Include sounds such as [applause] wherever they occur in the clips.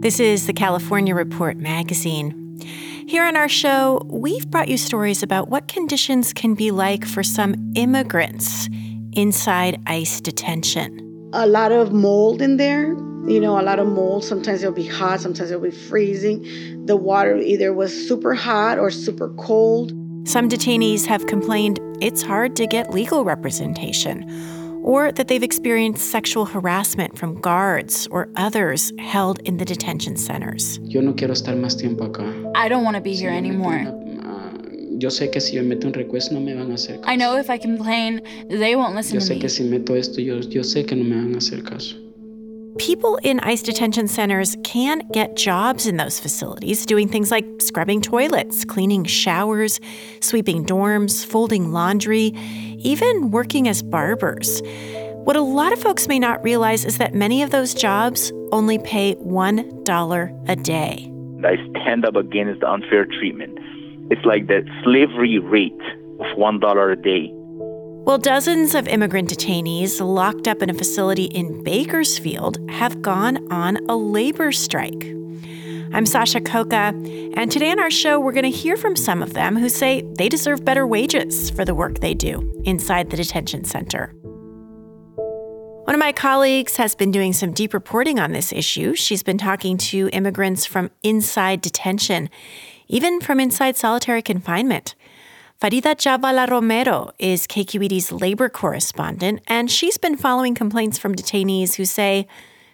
This is the California Report magazine. Here on our show, we've brought you stories about what conditions can be like for some immigrants inside ICE detention. A lot of mold in there, you know, a lot of mold. Sometimes it'll be hot, sometimes it'll be freezing. The water either was super hot or super cold. Some detainees have complained it's hard to get legal representation or that they've experienced sexual harassment from guards or others held in the detention centers. Yo no quiero estar más tiempo acá. I don't want to be here anymore. Ah, yo sé que si yo meto un request no me van a hacer caso. I know if I complain, they won't listen yo to me. que si meto esto, yo, yo sé que no me van a hacer caso. People in ICE detention centers can get jobs in those facilities, doing things like scrubbing toilets, cleaning showers, sweeping dorms, folding laundry, even working as barbers. What a lot of folks may not realize is that many of those jobs only pay $1 a day. I stand up against the unfair treatment. It's like the slavery rate of $1 a day. Well, dozens of immigrant detainees locked up in a facility in Bakersfield have gone on a labor strike. I'm Sasha Khokha, and today on our show, we're going to hear from some of them who say they deserve better wages for the work they do inside the detention center. One of my colleagues has been doing some deep reporting on this issue. She's been talking to immigrants from inside detention, even from inside solitary confinement. Farida Jhabvala Romero is KQED's labor correspondent, and she's been following complaints from detainees who say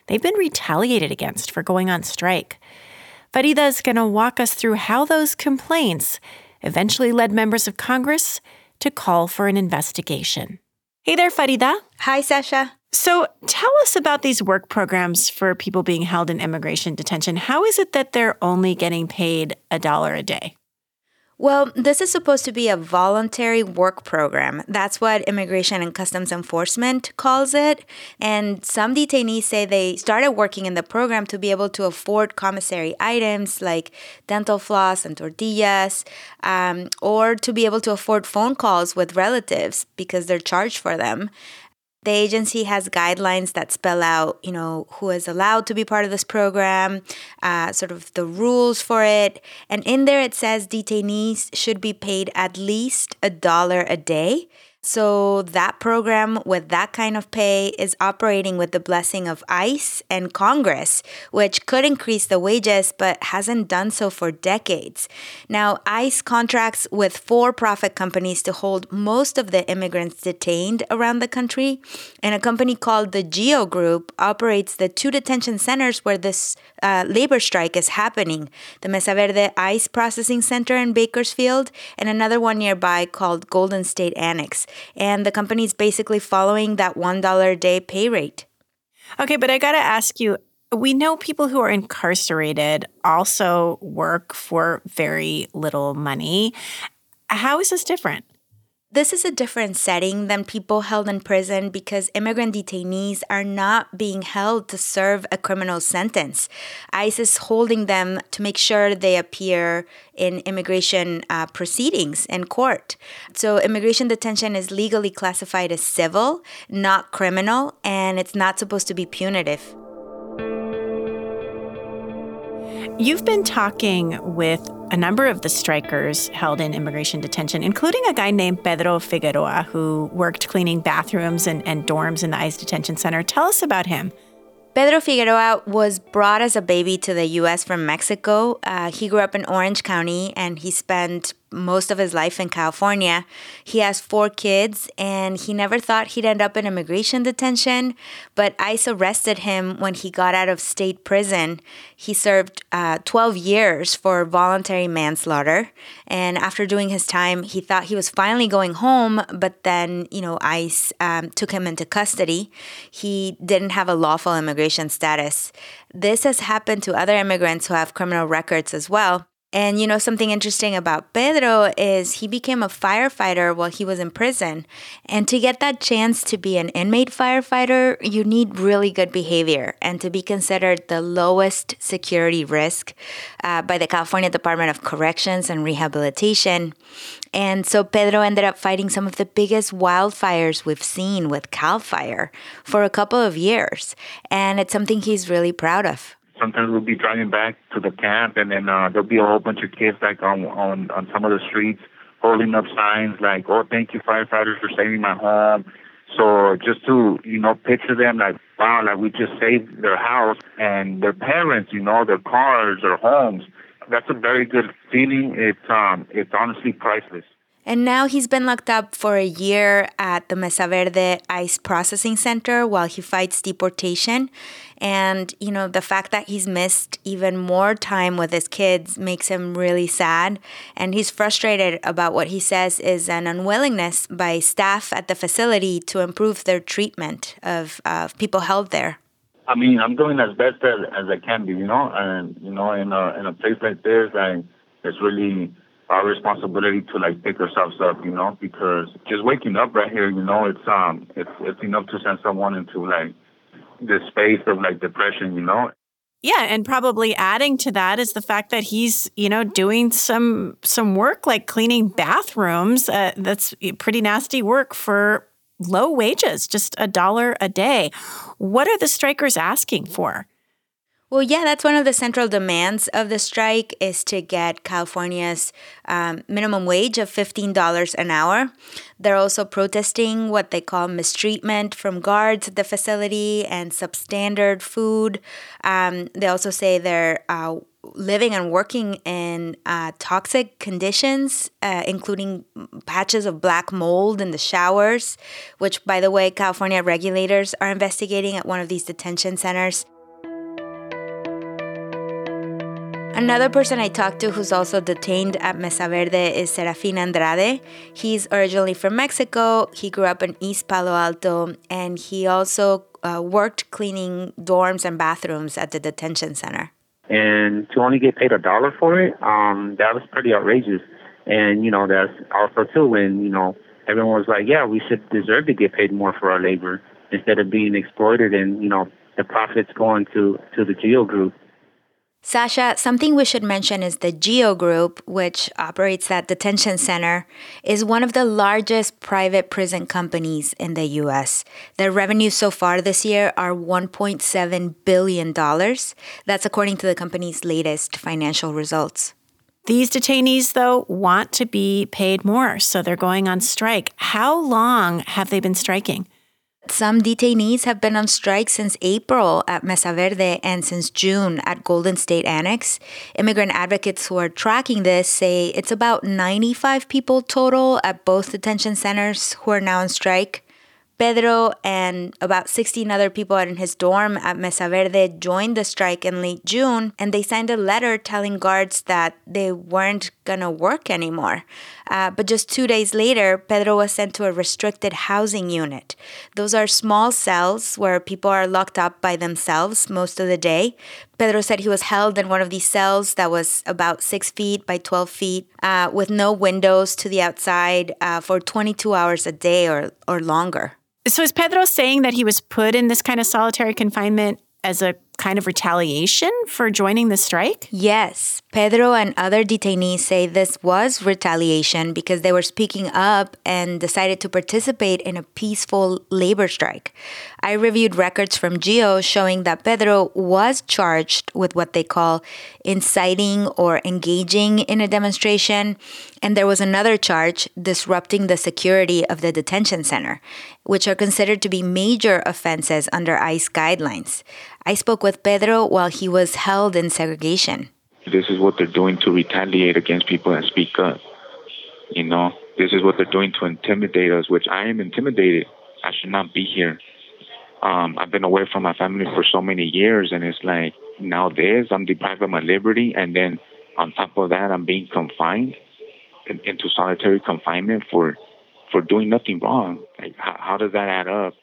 they've been retaliated against for going on strike. Farida is going to walk us through how those complaints eventually led members of Congress to call for an investigation. Hey there, Farida. Hi, Sasha. So tell us about these work programs for people being held in immigration detention. How is it that they're only getting paid a dollar a day? Well, this is supposed to be a voluntary work program. That's what Immigration and Customs Enforcement calls it. And some detainees say they started working in the program to be able to afford commissary items like dental floss and tortillas, um, or to be able to afford phone calls with relatives because they're charged for them. The agency has guidelines that spell out, you know, who is allowed to be part of this program, uh, sort of the rules for it. And in there, it says detainees should be paid at least a dollar a day. So that program with that kind of pay is operating with the blessing of ICE and Congress, which could increase the wages but hasn't done so for decades. Now, ICE contracts with for profit companies to hold most of the immigrants detained around the country, and a company called the GEO Group operates the two detention centers where this uh, labor strike is happening the Mesa Verde ICE Processing Center in Bakersfield, and another one nearby called Golden State Annex and the company's basically following that $1 a day pay rate. Okay, but I got to ask you we know people who are incarcerated also work for very little money. How is this different? This is a different setting than people held in prison because immigrant detainees are not being held to serve a criminal sentence. ICE is holding them to make sure they appear in immigration uh, proceedings in court. So, immigration detention is legally classified as civil, not criminal, and it's not supposed to be punitive. You've been talking with a number of the strikers held in immigration detention, including a guy named Pedro Figueroa, who worked cleaning bathrooms and, and dorms in the ICE detention center. Tell us about him. Pedro Figueroa was brought as a baby to the U.S. from Mexico. Uh, he grew up in Orange County and he spent most of his life in California. He has four kids and he never thought he'd end up in immigration detention, but ICE arrested him when he got out of state prison. He served uh, 12 years for voluntary manslaughter. And after doing his time, he thought he was finally going home, but then, you know, ICE um, took him into custody. He didn't have a lawful immigration status. This has happened to other immigrants who have criminal records as well. And you know, something interesting about Pedro is he became a firefighter while he was in prison. And to get that chance to be an inmate firefighter, you need really good behavior and to be considered the lowest security risk uh, by the California Department of Corrections and Rehabilitation. And so Pedro ended up fighting some of the biggest wildfires we've seen with CAL FIRE for a couple of years. And it's something he's really proud of sometimes we'll be driving back to the camp, and then uh, there'll be a whole bunch of kids like on on on some of the streets holding up signs like, "Oh, thank you, firefighters, for saving my home." So just to you know picture them like, wow, like we just saved their house and their parents, you know, their cars, their homes. That's a very good feeling. It's um, it's honestly priceless. And now he's been locked up for a year at the Mesa Verde ICE Processing Center while he fights deportation. And, you know, the fact that he's missed even more time with his kids makes him really sad. And he's frustrated about what he says is an unwillingness by staff at the facility to improve their treatment of people held there. I mean, I'm doing as best as, as I can be, you know, and, you know, in a, in a place like this, like, it's really our responsibility to like pick ourselves up, you know, because just waking up right here, you know, it's um it's it's enough to send someone into like the space of like depression, you know. Yeah, and probably adding to that is the fact that he's, you know, doing some some work like cleaning bathrooms. Uh, that's pretty nasty work for low wages, just a dollar a day. What are the strikers asking for? Well, yeah, that's one of the central demands of the strike is to get California's um, minimum wage of $15 an hour. They're also protesting what they call mistreatment from guards at the facility and substandard food. Um, they also say they're uh, living and working in uh, toxic conditions, uh, including patches of black mold in the showers, which, by the way, California regulators are investigating at one of these detention centers. Another person I talked to who's also detained at Mesa Verde is Serafin Andrade. He's originally from Mexico. He grew up in East Palo Alto and he also uh, worked cleaning dorms and bathrooms at the detention center. And to only get paid a dollar for it, um, that was pretty outrageous. And, you know, that's also too when, you know, everyone was like, yeah, we should deserve to get paid more for our labor instead of being exploited and, you know, the profits going to, to the GEO group. Sasha, something we should mention is the GEO Group, which operates that detention center, is one of the largest private prison companies in the US. Their revenues so far this year are $1.7 billion. That's according to the company's latest financial results. These detainees, though, want to be paid more, so they're going on strike. How long have they been striking? Some detainees have been on strike since April at Mesa Verde and since June at Golden State Annex. Immigrant advocates who are tracking this say it's about 95 people total at both detention centers who are now on strike. Pedro and about 16 other people in his dorm at Mesa Verde joined the strike in late June, and they signed a letter telling guards that they weren't gonna work anymore. Uh, but just two days later, Pedro was sent to a restricted housing unit. Those are small cells where people are locked up by themselves most of the day. Pedro said he was held in one of these cells that was about six feet by 12 feet, uh, with no windows to the outside uh, for 22 hours a day or, or longer. So is Pedro saying that he was put in this kind of solitary confinement as a kind of retaliation for joining the strike? Yes. Pedro and other detainees say this was retaliation because they were speaking up and decided to participate in a peaceful labor strike. I reviewed records from GEO showing that Pedro was charged with what they call inciting or engaging in a demonstration, and there was another charge disrupting the security of the detention center, which are considered to be major offenses under ICE guidelines. I spoke with Pedro while he was held in segregation. This is what they're doing to retaliate against people that speak up. You know, this is what they're doing to intimidate us, which I am intimidated. I should not be here. Um, I've been away from my family for so many years, and it's like now this, I'm deprived of my liberty, and then on top of that, I'm being confined in, into solitary confinement for for doing nothing wrong. Like, how, how does that add up?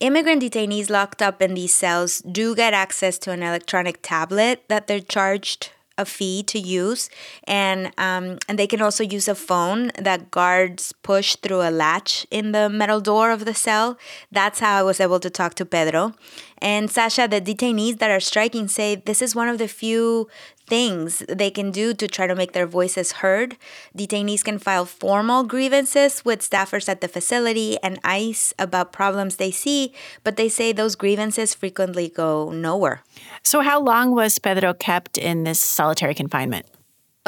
Immigrant detainees locked up in these cells do get access to an electronic tablet that they're charged a fee to use, and um, and they can also use a phone that guards push through a latch in the metal door of the cell. That's how I was able to talk to Pedro. And Sasha, the detainees that are striking say this is one of the few things they can do to try to make their voices heard. Detainees can file formal grievances with staffers at the facility and ICE about problems they see, but they say those grievances frequently go nowhere. So, how long was Pedro kept in this solitary confinement?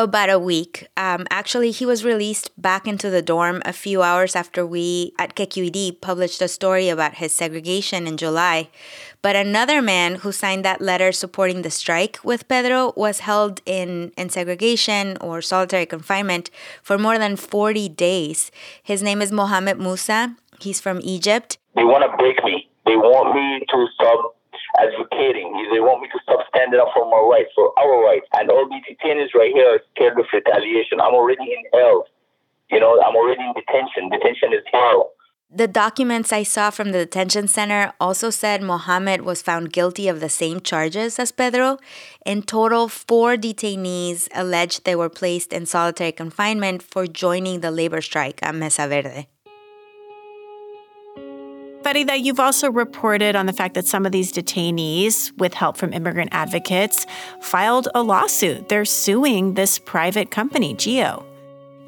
About a week. Um, actually, he was released back into the dorm a few hours after we at KQED published a story about his segregation in July. But another man who signed that letter supporting the strike with Pedro was held in, in segregation or solitary confinement for more than 40 days. His name is Mohamed Musa. He's from Egypt. They want to break me. They want me to stop advocating. They want me to stop standing up for my rights, for our rights. And all these detainees right here are scared of retaliation. I'm already in hell. You know, I'm already in detention. Detention is hell. The documents I saw from the detention center also said Mohammed was found guilty of the same charges as Pedro. In total, four detainees alleged they were placed in solitary confinement for joining the labor strike at Mesa Verde. Farida, you've also reported on the fact that some of these detainees, with help from immigrant advocates, filed a lawsuit. They're suing this private company, GEO.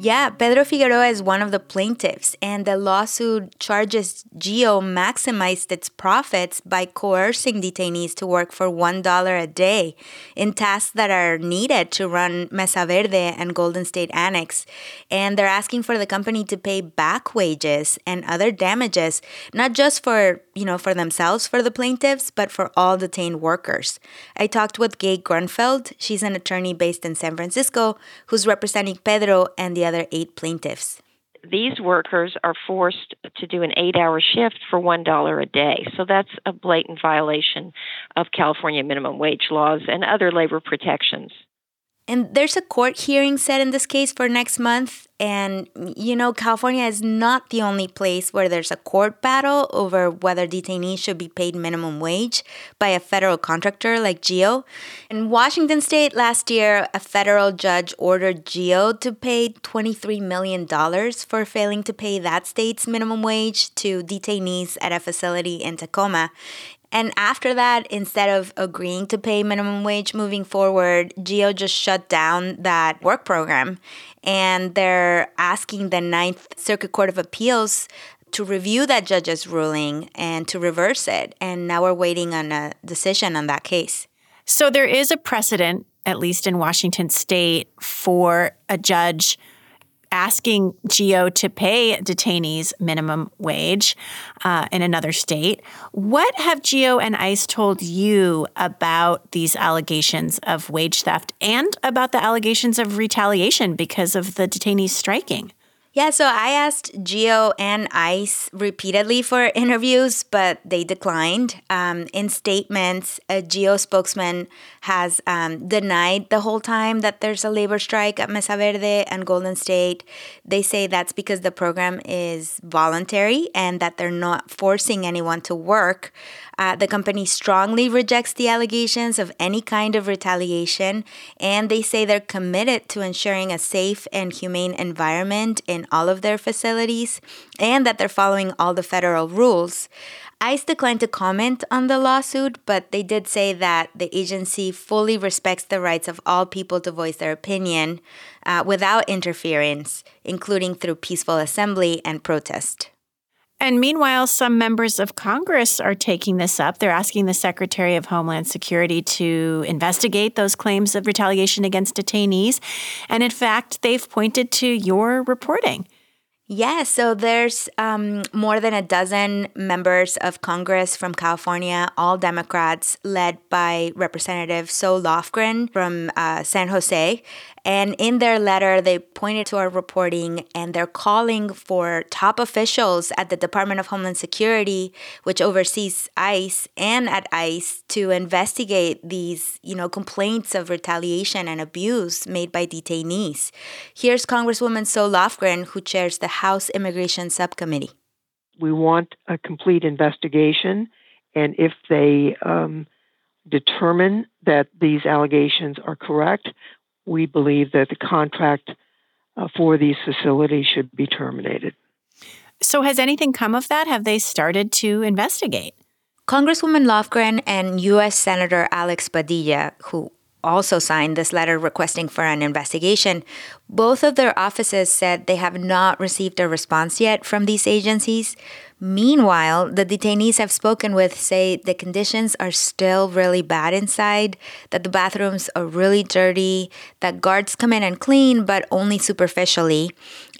Yeah, Pedro Figueroa is one of the plaintiffs, and the lawsuit charges GEO maximized its profits by coercing detainees to work for $1 a day in tasks that are needed to run Mesa Verde and Golden State Annex. And they're asking for the company to pay back wages and other damages, not just for, you know, for themselves, for the plaintiffs, but for all detained workers. I talked with Gay Grunfeld. She's an attorney based in San Francisco who's representing Pedro and the other eight plaintiffs. These workers are forced to do an eight hour shift for $1 a day. So that's a blatant violation of California minimum wage laws and other labor protections. And there's a court hearing set in this case for next month. And, you know, California is not the only place where there's a court battle over whether detainees should be paid minimum wage by a federal contractor like GEO. In Washington state last year, a federal judge ordered GEO to pay $23 million for failing to pay that state's minimum wage to detainees at a facility in Tacoma. And after that, instead of agreeing to pay minimum wage moving forward, GEO just shut down that work program. And they're asking the Ninth Circuit Court of Appeals to review that judge's ruling and to reverse it. And now we're waiting on a decision on that case. So there is a precedent, at least in Washington state, for a judge asking GEO to pay detainees minimum wage uh, in another state. What have GEO and ICE told you about these allegations of wage theft and about the allegations of retaliation because of the detainees striking? Yeah, so I asked GEO and ICE repeatedly for [laughs] interviews, but they declined. Um, in statements, a GEO spokesman has um, denied the whole time that there's a labor strike at Mesa Verde and Golden State. They say that's because the program is voluntary and that they're not forcing anyone to work. Uh, the company strongly rejects the allegations of any kind of retaliation, and they say they're committed to ensuring a safe and humane environment in all of their facilities and that they're following all the federal rules. ICE declined to comment on the lawsuit, but they did say that the agency fully respects the rights of all people to voice their opinion uh, without interference, including through peaceful assembly and protest. And meanwhile, some members of Congress are taking this up. They're asking the Secretary of Homeland Security to investigate those claims of retaliation against detainees. And in fact, they've pointed to your reporting. Yes, so there's um, more than a dozen members of Congress from California, all Democrats, led by Representative Zoe Lofgren from uh, San Jose. And in their letter, they pointed to our reporting and they're calling for top officials at the Department of Homeland Security, which oversees ICE, and at ICE to investigate these, you know, complaints of retaliation and abuse made by detainees. Here's Congresswoman Zoe Lofgren, who chairs the House Immigration Subcommittee. We want a complete investigation, and if they um, determine that these allegations are correct, we believe that the contract uh, for these facilities should be terminated. So, has anything come of that? Have they started to investigate? Congresswoman Lofgren and U.S. Senator Alex Padilla, who also signed this letter requesting for an investigation, both of their offices said they have not received a response yet from these agencies. Meanwhile, the detainees I've spoken with say the conditions are still really bad inside, that the bathrooms are really dirty, that guards come in and clean, but only superficially.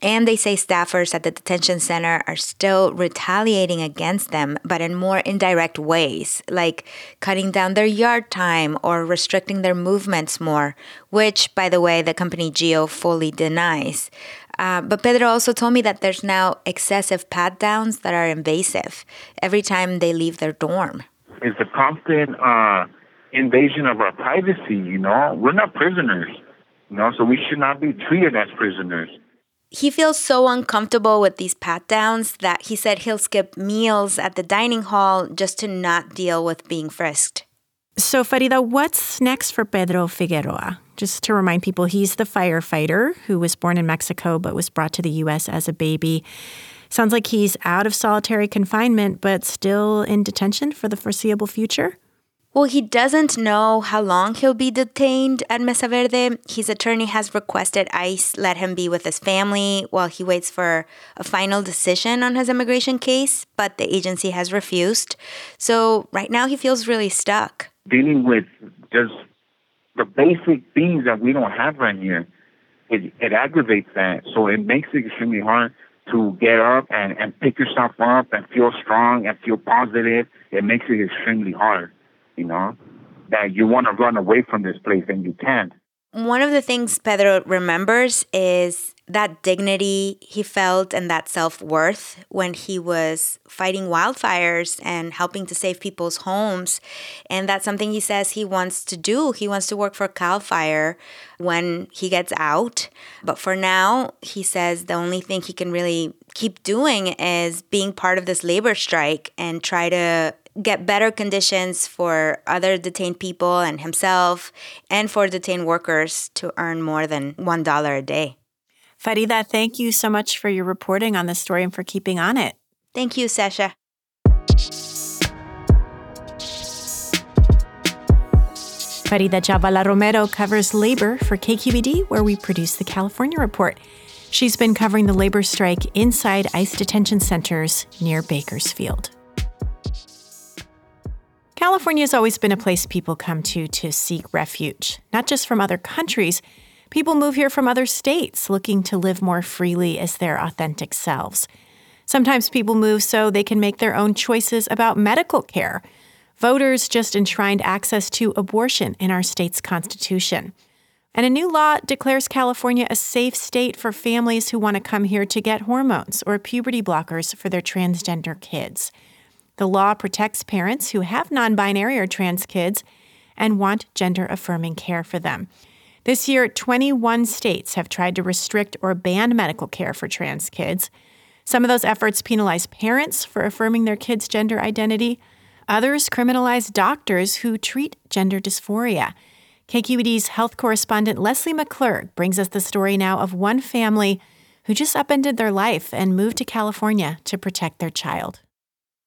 And they say staffers at the detention center are still retaliating against them, but in more indirect ways, like cutting down their yard time or restricting their movements more, which, by the way, the company Geo fully denies. Uh, but Pedro also told me that there's now excessive pat downs that are invasive every time they leave their dorm. It's a constant uh, invasion of our privacy, you know? We're not prisoners, you know, so we should not be treated as prisoners. He feels so uncomfortable with these pat downs that he said he'll skip meals at the dining hall just to not deal with being frisked. So, Farida, what's next for Pedro Figueroa? Just to remind people, he's the firefighter who was born in Mexico but was brought to the U.S. as a baby. Sounds like he's out of solitary confinement but still in detention for the foreseeable future. Well, he doesn't know how long he'll be detained at Mesa Verde. His attorney has requested ICE let him be with his family while he waits for a final decision on his immigration case, but the agency has refused. So right now he feels really stuck. Dealing with just the basic things that we don't have right here, it, it aggravates that. So it makes it extremely hard to get up and, and pick yourself up and feel strong and feel positive. It makes it extremely hard, you know, that you want to run away from this place and you can't. One of the things Pedro remembers is that dignity he felt and that self worth when he was fighting wildfires and helping to save people's homes. And that's something he says he wants to do. He wants to work for CAL FIRE when he gets out. But for now, he says the only thing he can really keep doing is being part of this labor strike and try to get better conditions for other detained people and himself and for detained workers to earn more than $1 a day. Farida, thank you so much for your reporting on this story and for keeping on it. Thank you, Sasha. Farida Jhabvala Romero covers labor for KQED, where we produce the California Report. She's been covering the labor strike inside ICE detention centers near Bakersfield. California has always been a place people come to to seek refuge, not just from other countries. People move here from other states looking to live more freely as their authentic selves. Sometimes people move so they can make their own choices about medical care. Voters just enshrined access to abortion in our state's constitution. And a new law declares California a safe state for families who want to come here to get hormones or puberty blockers for their transgender kids. The law protects parents who have non binary or trans kids and want gender affirming care for them. This year, 21 states have tried to restrict or ban medical care for trans kids. Some of those efforts penalize parents for affirming their kids' gender identity. Others criminalize doctors who treat gender dysphoria. KQED's health correspondent Lesley McClurg brings us the story now of one family who just upended their life and moved to California to protect their child.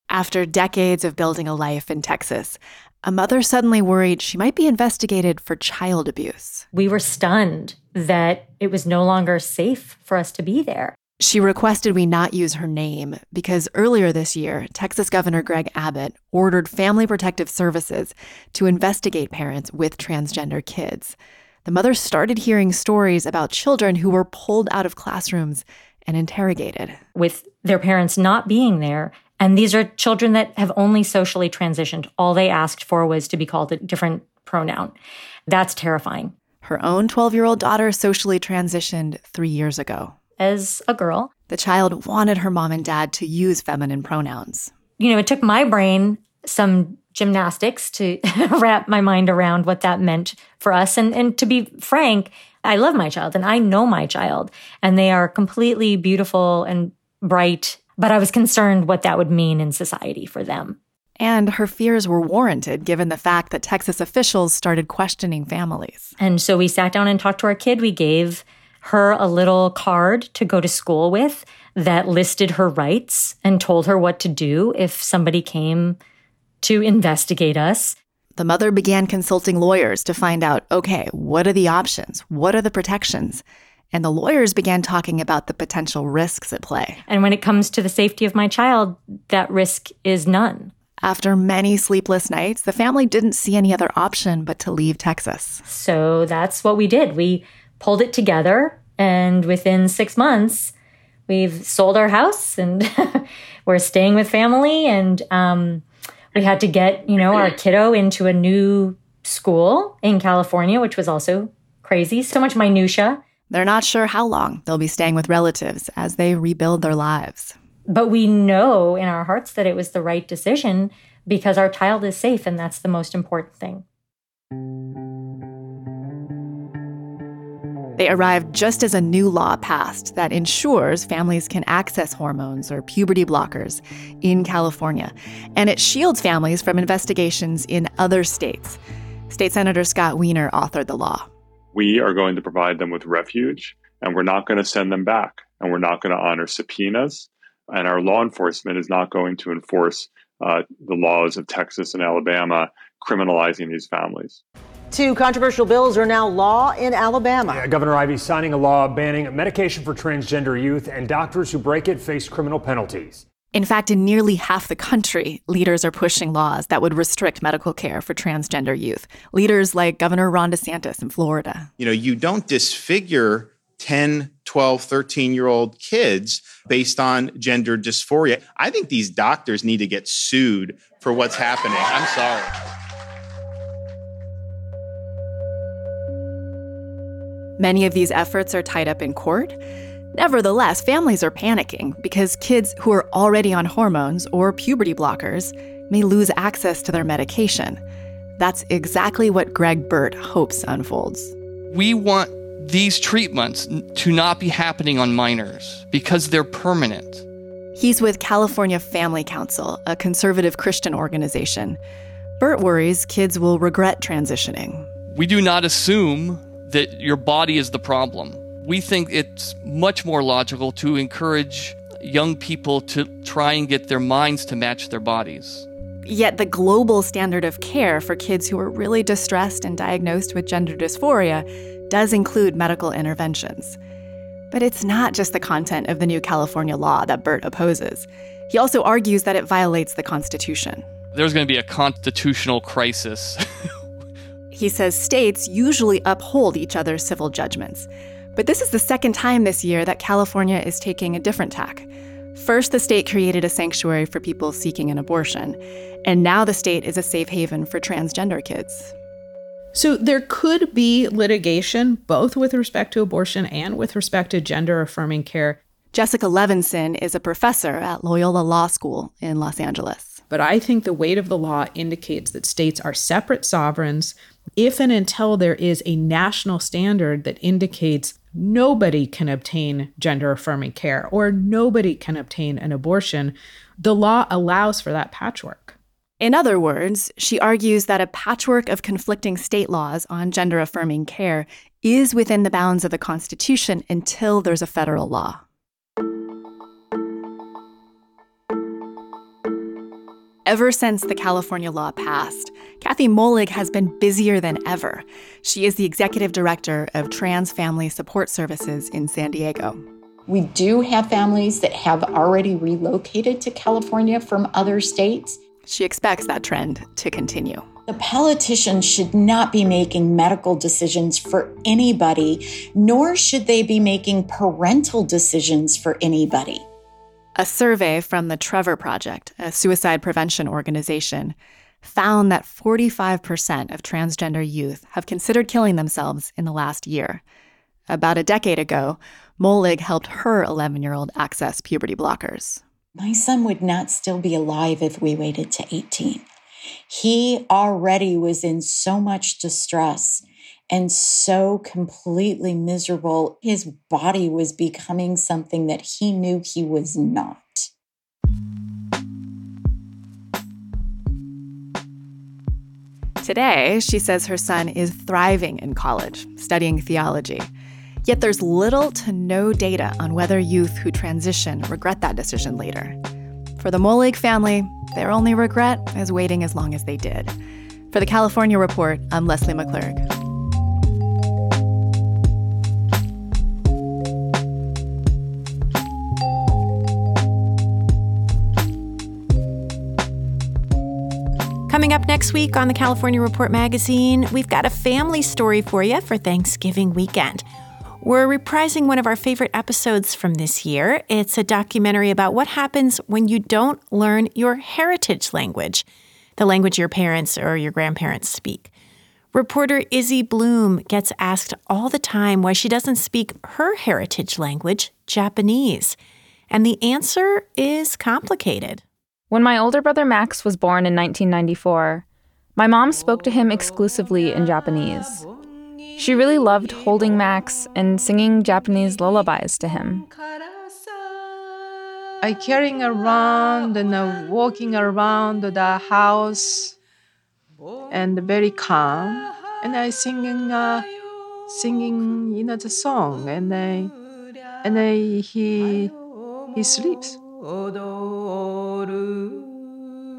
After decades of building a life in Texas, a mother suddenly worried she might be investigated for child abuse. We were stunned that it was no longer safe for us to be there. She requested we not use her name because earlier this year, Texas Governor Greg Abbott ordered Family Protective Services to investigate parents with transgender kids. The mother started hearing stories about children who were pulled out of classrooms and interrogated. With their parents not being there, and these are children that have only socially transitioned. All they asked for was to be called a different pronoun. That's terrifying. Her own 12 year old daughter socially transitioned three years ago. As a girl, the child wanted her mom and dad to use feminine pronouns. You know, it took my brain some gymnastics to [laughs] wrap my mind around what that meant for us. And, and to be frank, I love my child and I know my child, and they are completely beautiful and bright. But I was concerned what that would mean in society for them. And her fears were warranted given the fact that Texas officials started questioning families. And so we sat down and talked to our kid. We gave her a little card to go to school with that listed her rights and told her what to do if somebody came to investigate us. The mother began consulting lawyers to find out okay, what are the options? What are the protections? And the lawyers began talking about the potential risks at play. And when it comes to the safety of my child, that risk is none. After many sleepless nights, the family didn't see any other option but to leave Texas. So that's what we did. We pulled it together, and within six months, we've sold our house and [laughs] we're staying with family. And um, we had to get, you know, our kiddo into a new school in California, which was also crazy. So much minutia. They're not sure how long they'll be staying with relatives as they rebuild their lives. But we know in our hearts that it was the right decision because our child is safe, and that's the most important thing. They arrived just as a new law passed that ensures families can access hormones or puberty blockers in California, and it shields families from investigations in other states. State Senator Scott Wiener authored the law. We are going to provide them with refuge, and we're not going to send them back, and we're not going to honor subpoenas, and our law enforcement is not going to enforce uh, the laws of Texas and Alabama criminalizing these families. Two controversial bills are now law in Alabama. Yeah, Governor Ivey signing a law banning medication for transgender youth, and doctors who break it face criminal penalties. In fact, in nearly half the country, leaders are pushing laws that would restrict medical care for transgender youth. Leaders like Governor Ron DeSantis in Florida. You know, you don't disfigure 10, 12, 13 year old kids based on gender dysphoria. I think these doctors need to get sued for what's happening. I'm sorry. Many of these efforts are tied up in court. Nevertheless, families are panicking because kids who are already on hormones or puberty blockers may lose access to their medication. That's exactly what Greg Burt hopes unfolds. We want these treatments to not be happening on minors because they're permanent. He's with California Family Council, a conservative Christian organization. Burt worries kids will regret transitioning. We do not assume that your body is the problem. We think it's much more logical to encourage young people to try and get their minds to match their bodies. Yet the global standard of care for kids who are really distressed and diagnosed with gender dysphoria does include medical interventions. But it's not just the content of the new California law that Burt opposes. He also argues that it violates the Constitution. There's going to be a constitutional crisis [laughs] He says states usually uphold each other's civil judgments. But this is the second time this year that California is taking a different tack. First, the state created a sanctuary for people seeking an abortion, and now the state is a safe haven for transgender kids. So there could be litigation both with respect to abortion and with respect to gender affirming care. Jessica Levinson is a professor at Loyola Law School in Los Angeles. But I think the weight of the law indicates that states are separate sovereigns if and until there is a national standard that indicates nobody can obtain gender affirming care or nobody can obtain an abortion, the law allows for that patchwork. In other words, she argues that a patchwork of conflicting state laws on gender affirming care is within the bounds of the Constitution until there's a federal law. Ever since the California law passed, Kathie Moehlig has been busier than ever. She is the executive director of Trans Family Support Services in San Diego. We do have families that have already relocated to California from other states. She expects that trend to continue. The politicians should not be making medical decisions for anybody, nor should they be making parental decisions for anybody. A survey from the Trevor Project, a suicide prevention organization, found that 45% of transgender youth have considered killing themselves in the last year. About a decade ago, Moehlig helped her 11 year old access puberty blockers. My son would not still be alive if we waited to 18. He already was in so much distress and so completely miserable. His body was becoming something that he knew he was not. Today, she says her son is thriving in college, studying theology. Yet there's little to no data on whether youth who transition regret that decision later. For the Moehlig family, their only regret is waiting as long as they did. For the California Report, I'm Lesley McClurg. Coming up next week on the California Report magazine, we've got a family story for you for Thanksgiving weekend. We're reprising one of our favorite episodes from this year. It's a documentary about what happens when you don't learn your heritage language, the language your parents or your grandparents speak. Reporter Izzy Bloom gets asked all the time why she doesn't speak her heritage language, Japanese. And the answer is complicated. When my older brother Max was born in 1994, my mom spoke to him exclusively in Japanese. She really loved holding Max and singing Japanese lullabies to him. I carrying around and uh, walking around the house and very calm and I singing uh, singing you know the song and I and I, he he sleeps.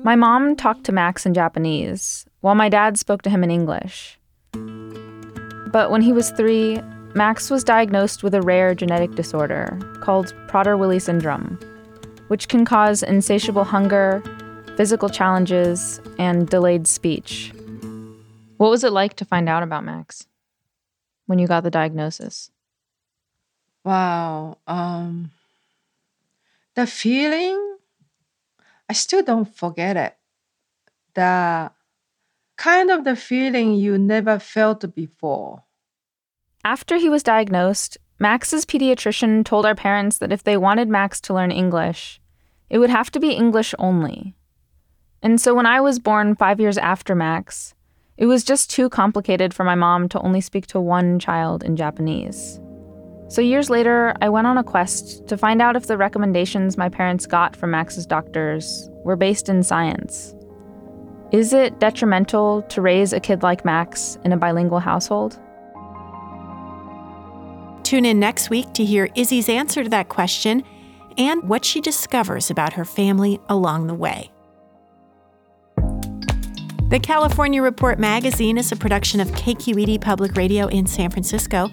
My mom talked to Max in Japanese, while my dad spoke to him in English. But when he was three, Max was diagnosed with a rare genetic disorder called Prader Willi syndrome, which can cause insatiable hunger, physical challenges, and delayed speech. What was it like to find out about Max when you got the diagnosis? Wow. Um, the feeling, I still don't forget it. The kind of the feeling you never felt before. After he was diagnosed, Max's pediatrician told our parents that if they wanted Max to learn English, it would have to be English only. And so when I was born five years after Max, it was just too complicated for my mom to only speak to one child in Japanese. So years later, I went on a quest to find out if the recommendations my parents got from Max's doctors were based in science. Is it detrimental to raise a kid like Max in a bilingual household? Tune in next week to hear Izzy's answer to that question and what she discovers about her family along the way. The California Report magazine is a production of KQED Public Radio in San Francisco.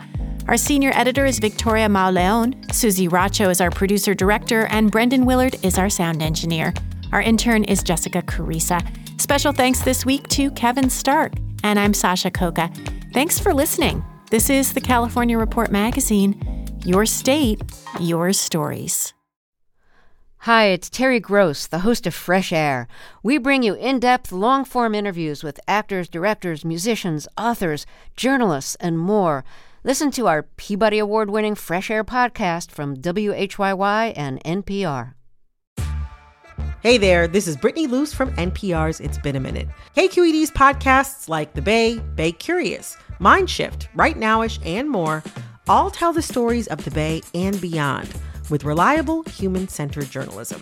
Our senior editor is Victoria Mauleon. Susie Racho is our producer director, and Brendan Willard is our sound engineer. Our intern is Jessica Carissa. Special thanks this week to Kevin Stark. And I'm Sasha Khokha. Thanks for listening. This is the California Report magazine. Your state, your stories. Hi, it's Terry Gross, the host of Fresh Air. We bring you in depth, long form interviews with actors, directors, musicians, authors, journalists, and more. Listen to our Peabody Award winning Fresh Air podcast from WHYY and NPR. Hey there, this is Brittany Luce from NPR's It's Been a Minute. KQED's podcasts like The Bay, Bay Curious, Mind Shift, Right Nowish, and more all tell the stories of the Bay and beyond with reliable, human centered journalism.